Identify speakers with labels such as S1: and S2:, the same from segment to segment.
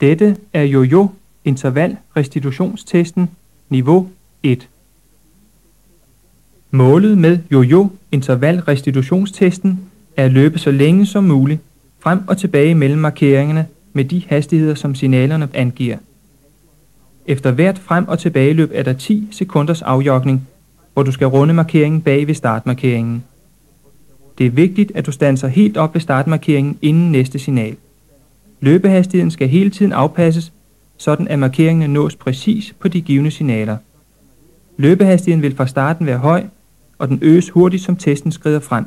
S1: Dette er jo-jo interval restitutionstesten niveau 1. Målet med jo-jo interval restitutionstesten er at løbe så længe som muligt frem og tilbage mellem markeringerne med de hastigheder, som signalerne angiver. Efter hvert frem- og tilbageløb er der 10 sekunders afjogning, hvor du skal runde markeringen bag ved startmarkeringen. Det er vigtigt, at du standser helt op ved startmarkeringen inden næste signal. Løbehastigheden skal hele tiden afpasses, sådan at markeringerne nås præcis på de givende signaler. Løbehastigheden vil fra starten være høj, og den øges hurtigt, som testen skrider frem.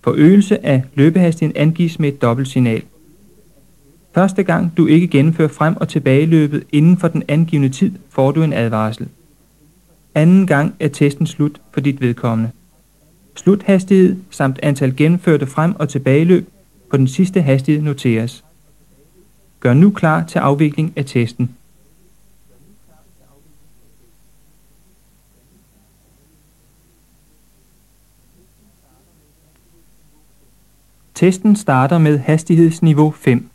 S1: Forøgelse af løbehastigheden angives med et dobbeltsignal. Første gang du ikke gennemfører frem- og tilbageløbet inden for den angivende tid, får du en advarsel. Anden gang er testen slut for dit vedkommende. Sluthastighed samt antal gennemførte frem- og tilbageløb på den sidste hastighed noteres. Gør nu klar til afvikling af testen. Testen starter med hastighedsniveau 5.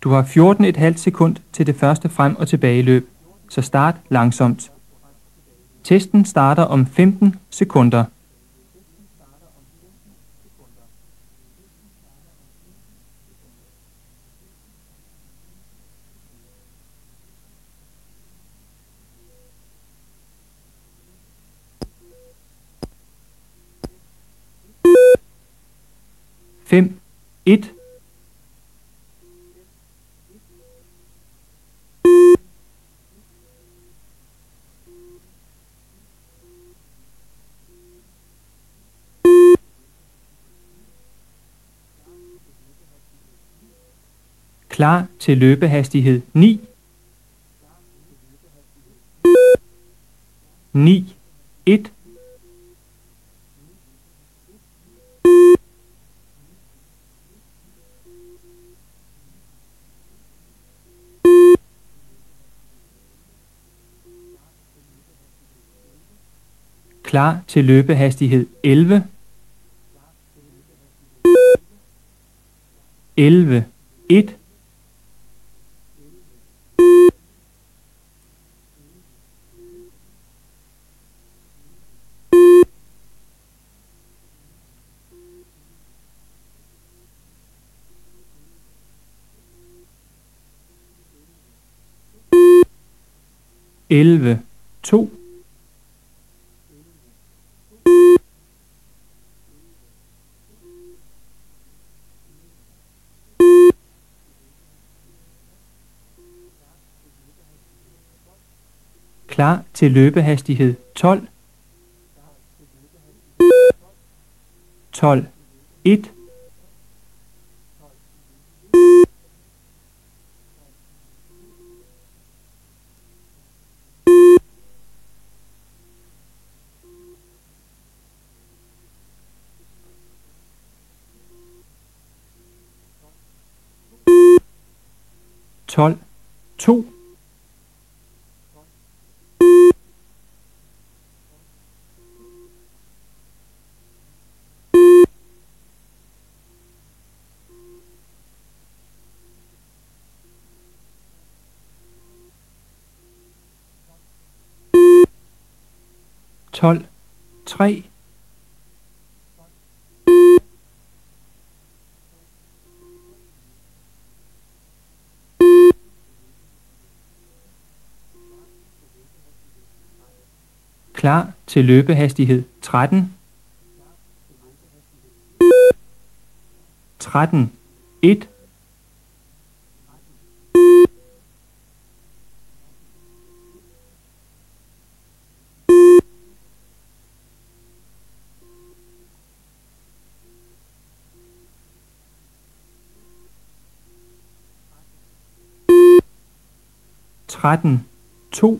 S1: Du har 14,5 sekund til det første frem- og tilbageløb, så start langsomt. Testen starter om 15 sekunder. Fem, et, Klar til løbehastighed 9. 9. 1. Klar til løbehastighed 11. 11. 1. elleve, to. Klar til løbehastighed 12. 12. 1. Tolv. To. 12 3 Klar til løbehastighed. 13 13 1 Tretten, to.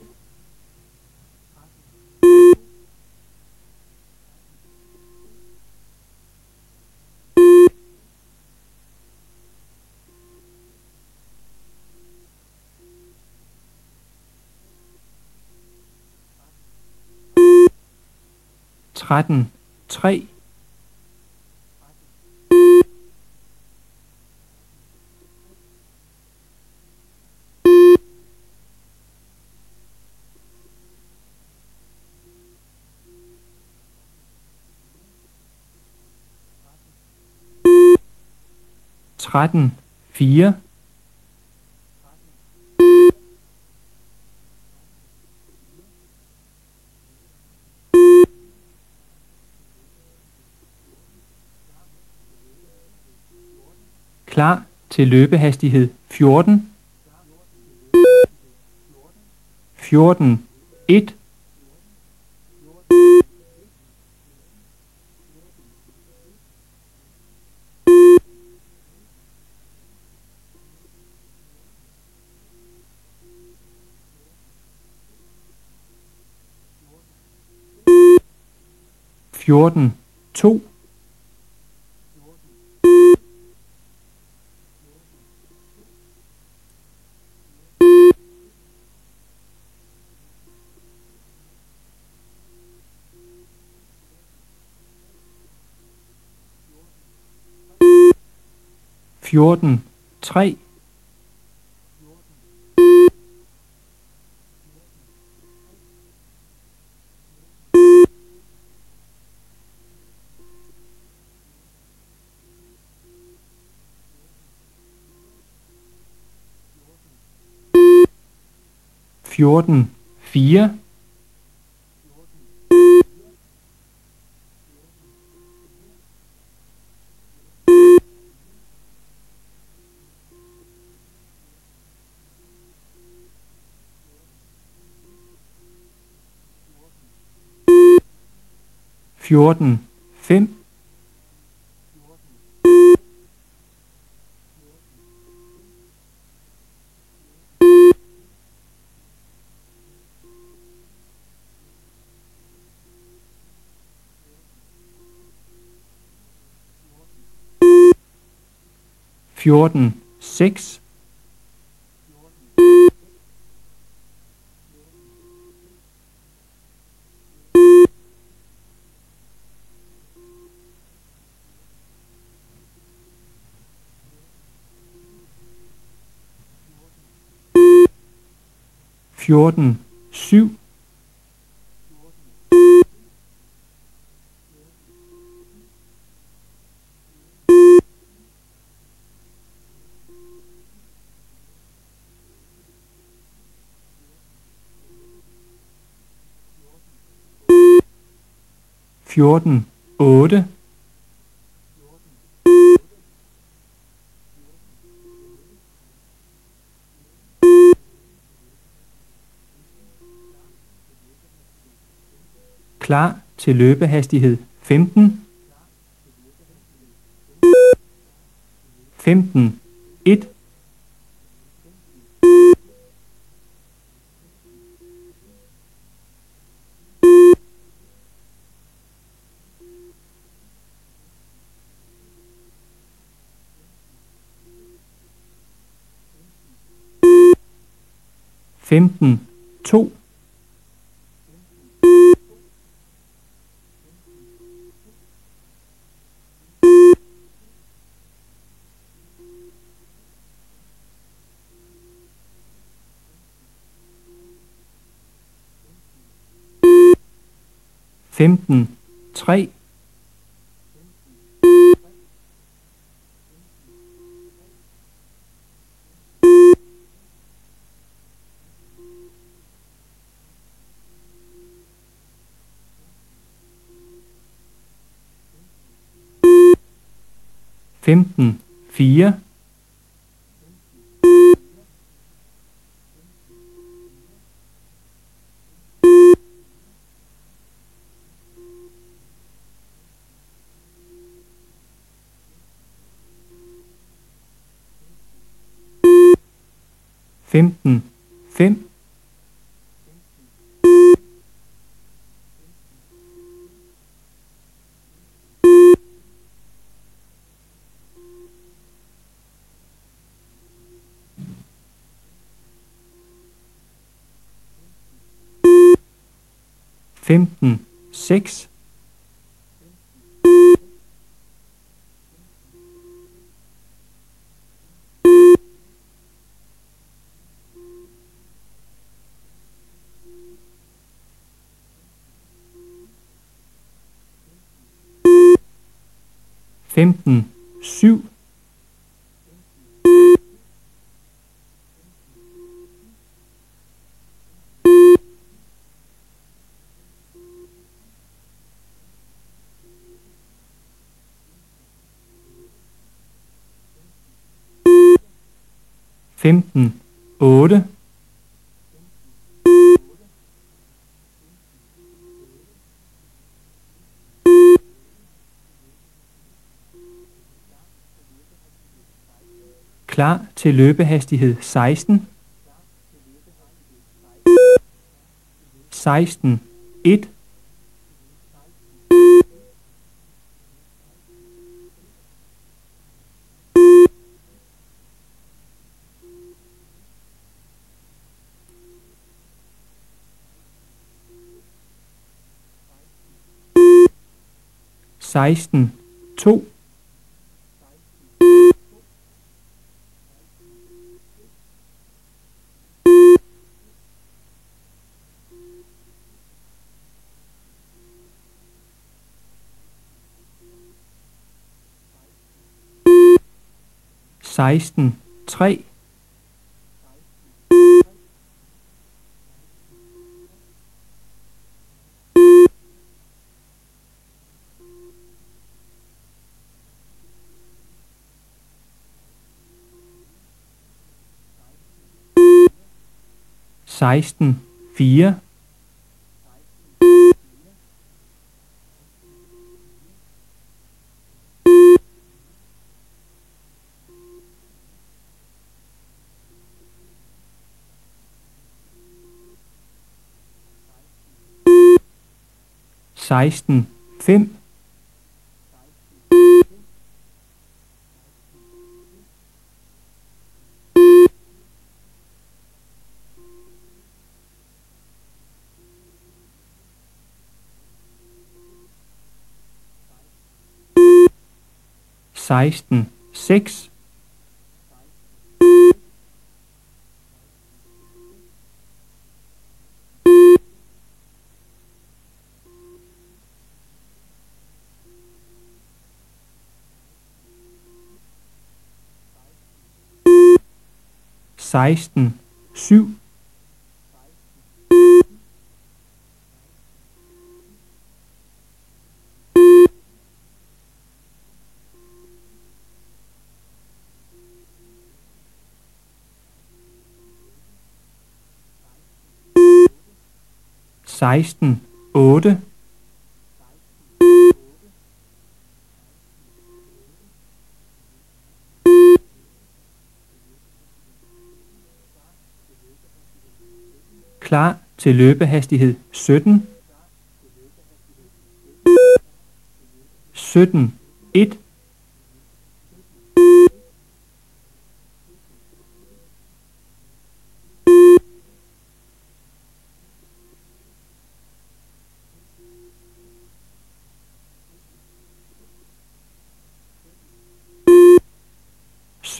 S1: tretten, tre. 13, 4, klar til løbehastighed 14, 14, 1, fjorten, to, fjorten, tre, fjorten, fire, fjorten, fem, 14, 6. Fjorten, syv. Fjorten, otte, klar til løbehastighed. 15, 15, 1, femten, to, femten, tre, 5. 4. 15, 6. Femten, syv. 15, 8, klar til løbehastighed 16, 16, 1, 16 2 16 3 seksten, fire, seksten, fem, 16 6. Seksten, syv. Seksten, otte, klar til løbehastighed 17, 17, 1,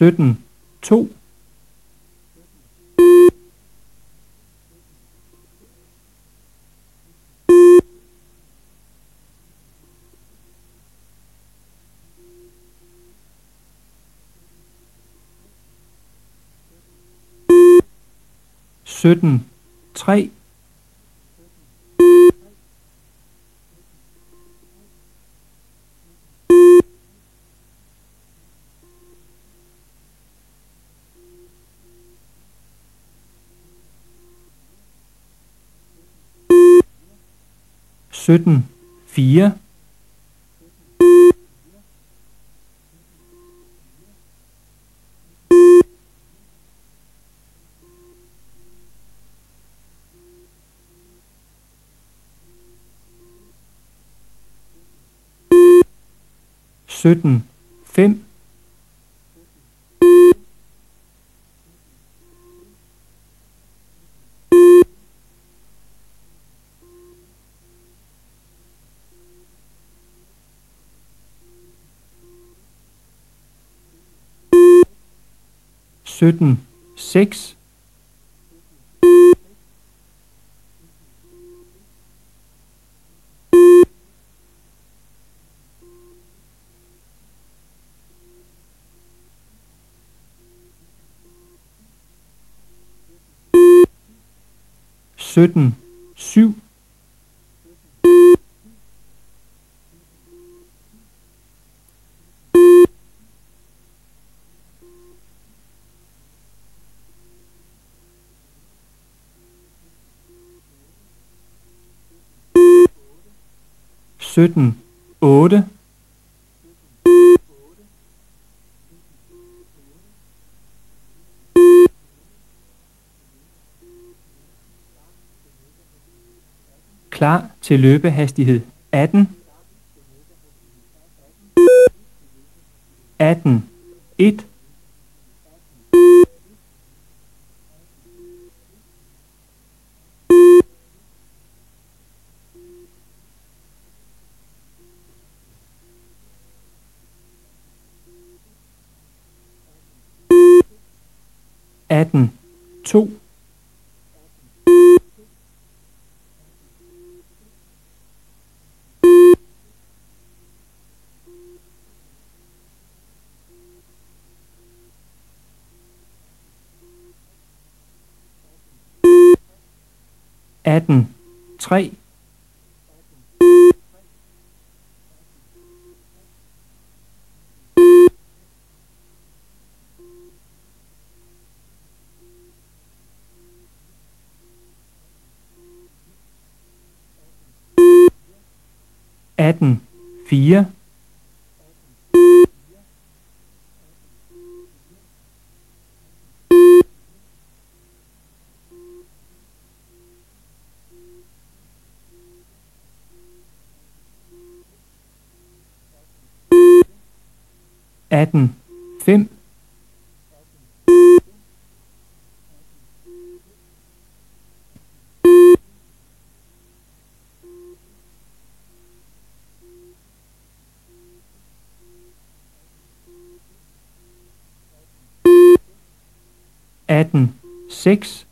S1: sytten, to, sytten, tre, sytten, fire, sytten, fem, 17 6. Sytten, syv. Sytten otte. Klar til løbehastighed. 18 18 1 18 2 18 3 18 4 18 5 18 6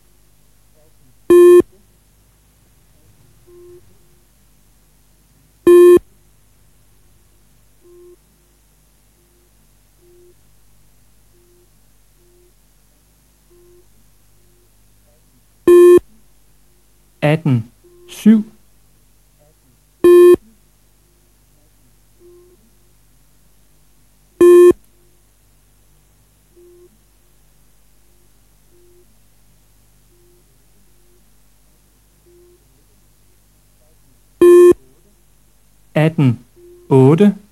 S1: 18 7 18 8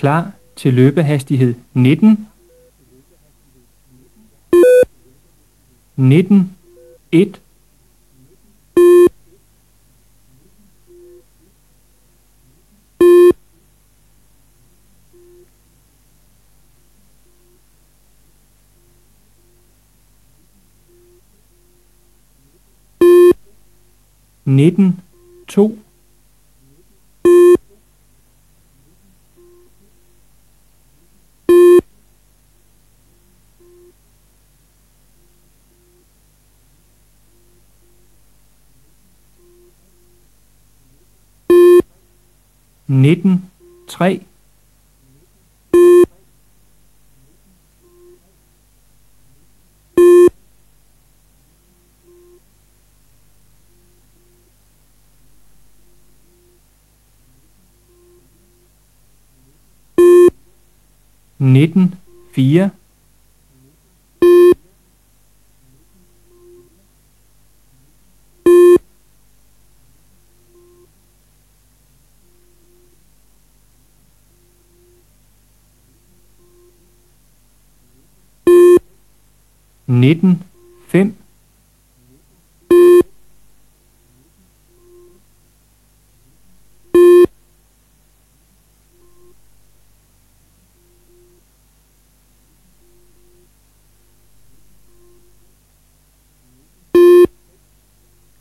S1: Klar til løbehastighed 19 19 1 19 2 19 3 19 4 19 5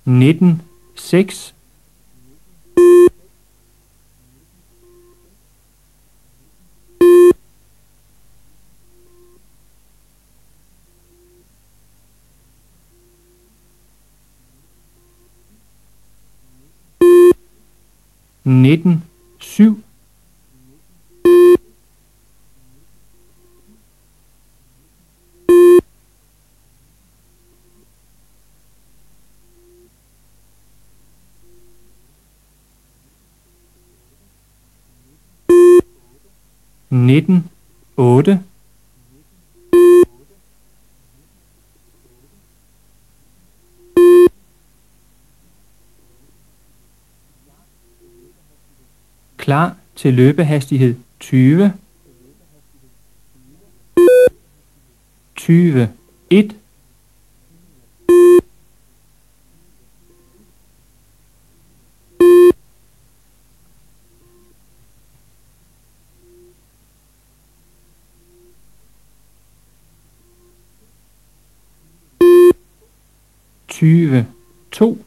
S1: 19 6 19 7 19 8 Klar til løbehastighed 20. 20. 1. Tyve. To.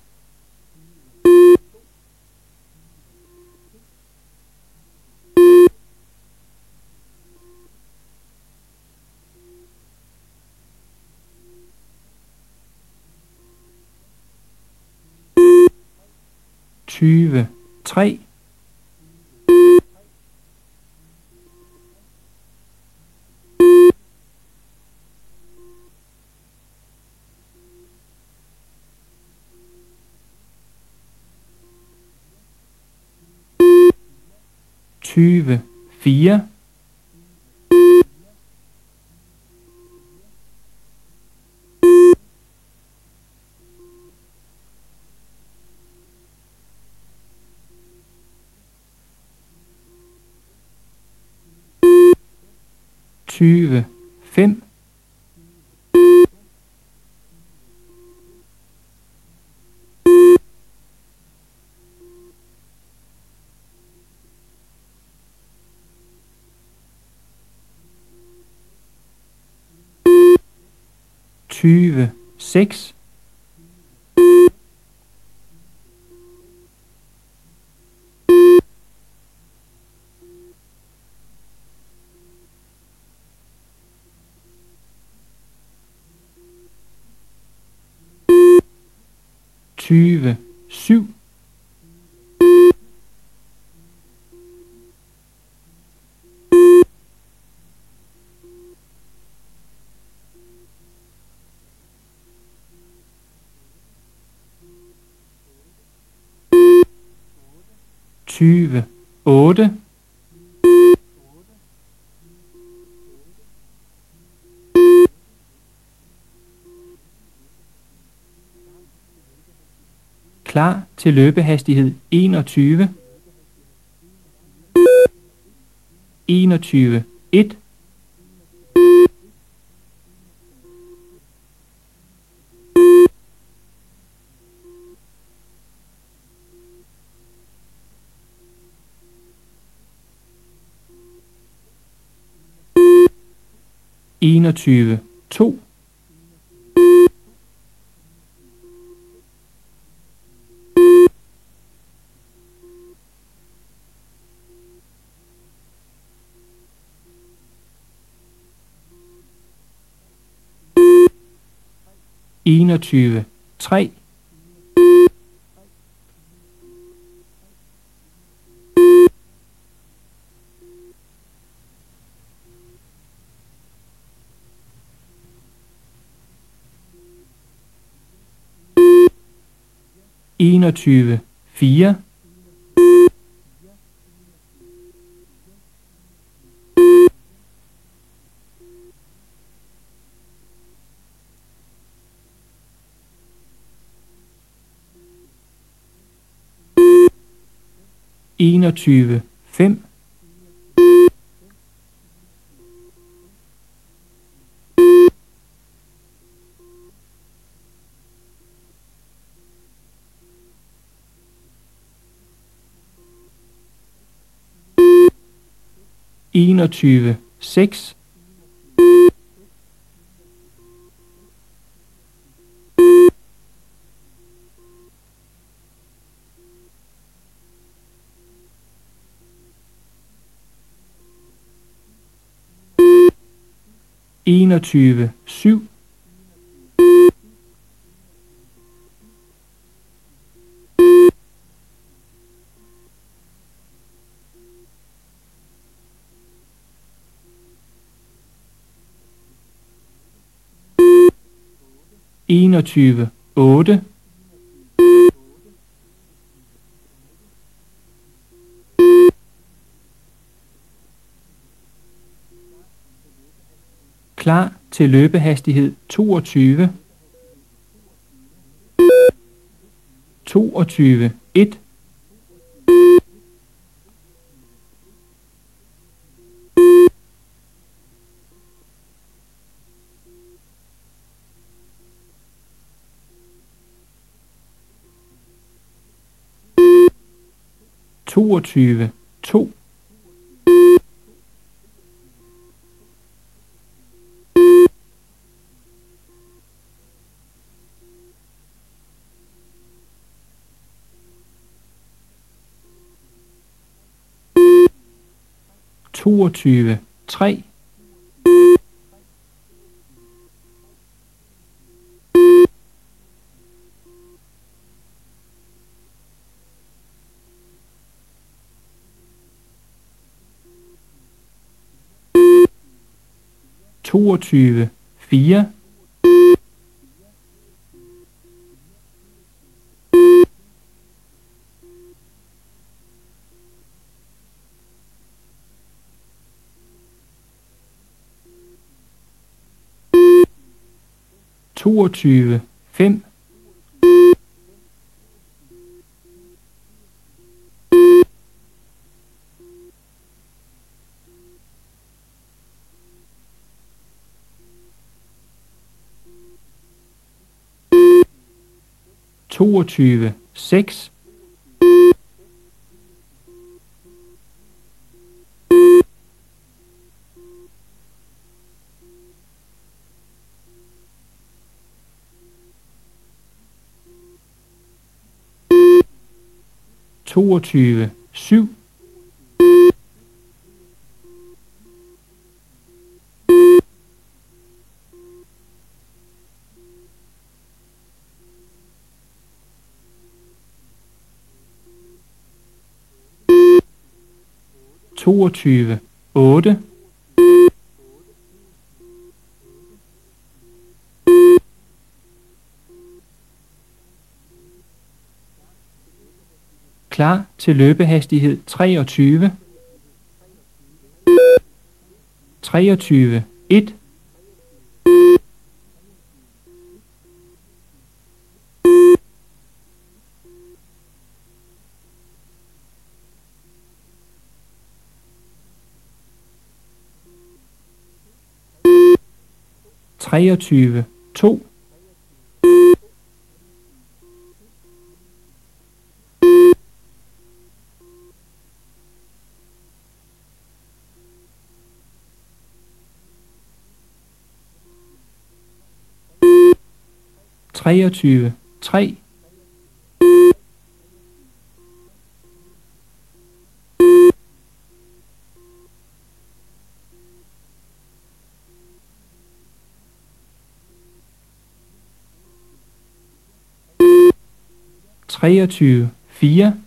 S1: 20 3 20 4 tyve fem. tyve seks. Tyve syv. tyve otte Klar til løbehastighed 21. 21. 1. enogtyve to 21 3 21 4 enogtyve fem. enogtyve seks. 21 7 21 8 Klar til løbehastighed 22. 22. 1. Toogtyve, to. 22 3 22 4 toogtyve, fem, toogtyve, seks, 22, 7. toogtyve otte klar til løbehastighed 23, 23, 1, treogtyve, to, 23 3 23 4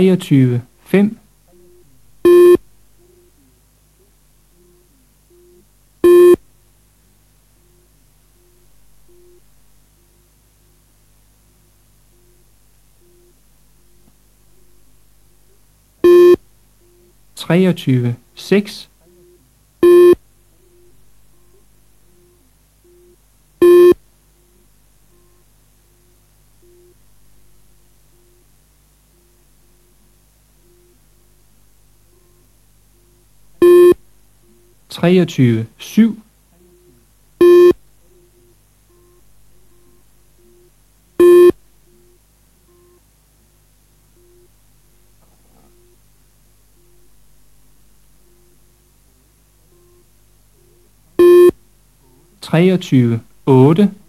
S1: 23 5 23 6 23 7 23 8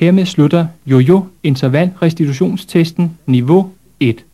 S1: Hermed slutter jojo interval restitutionstesten niveau 1.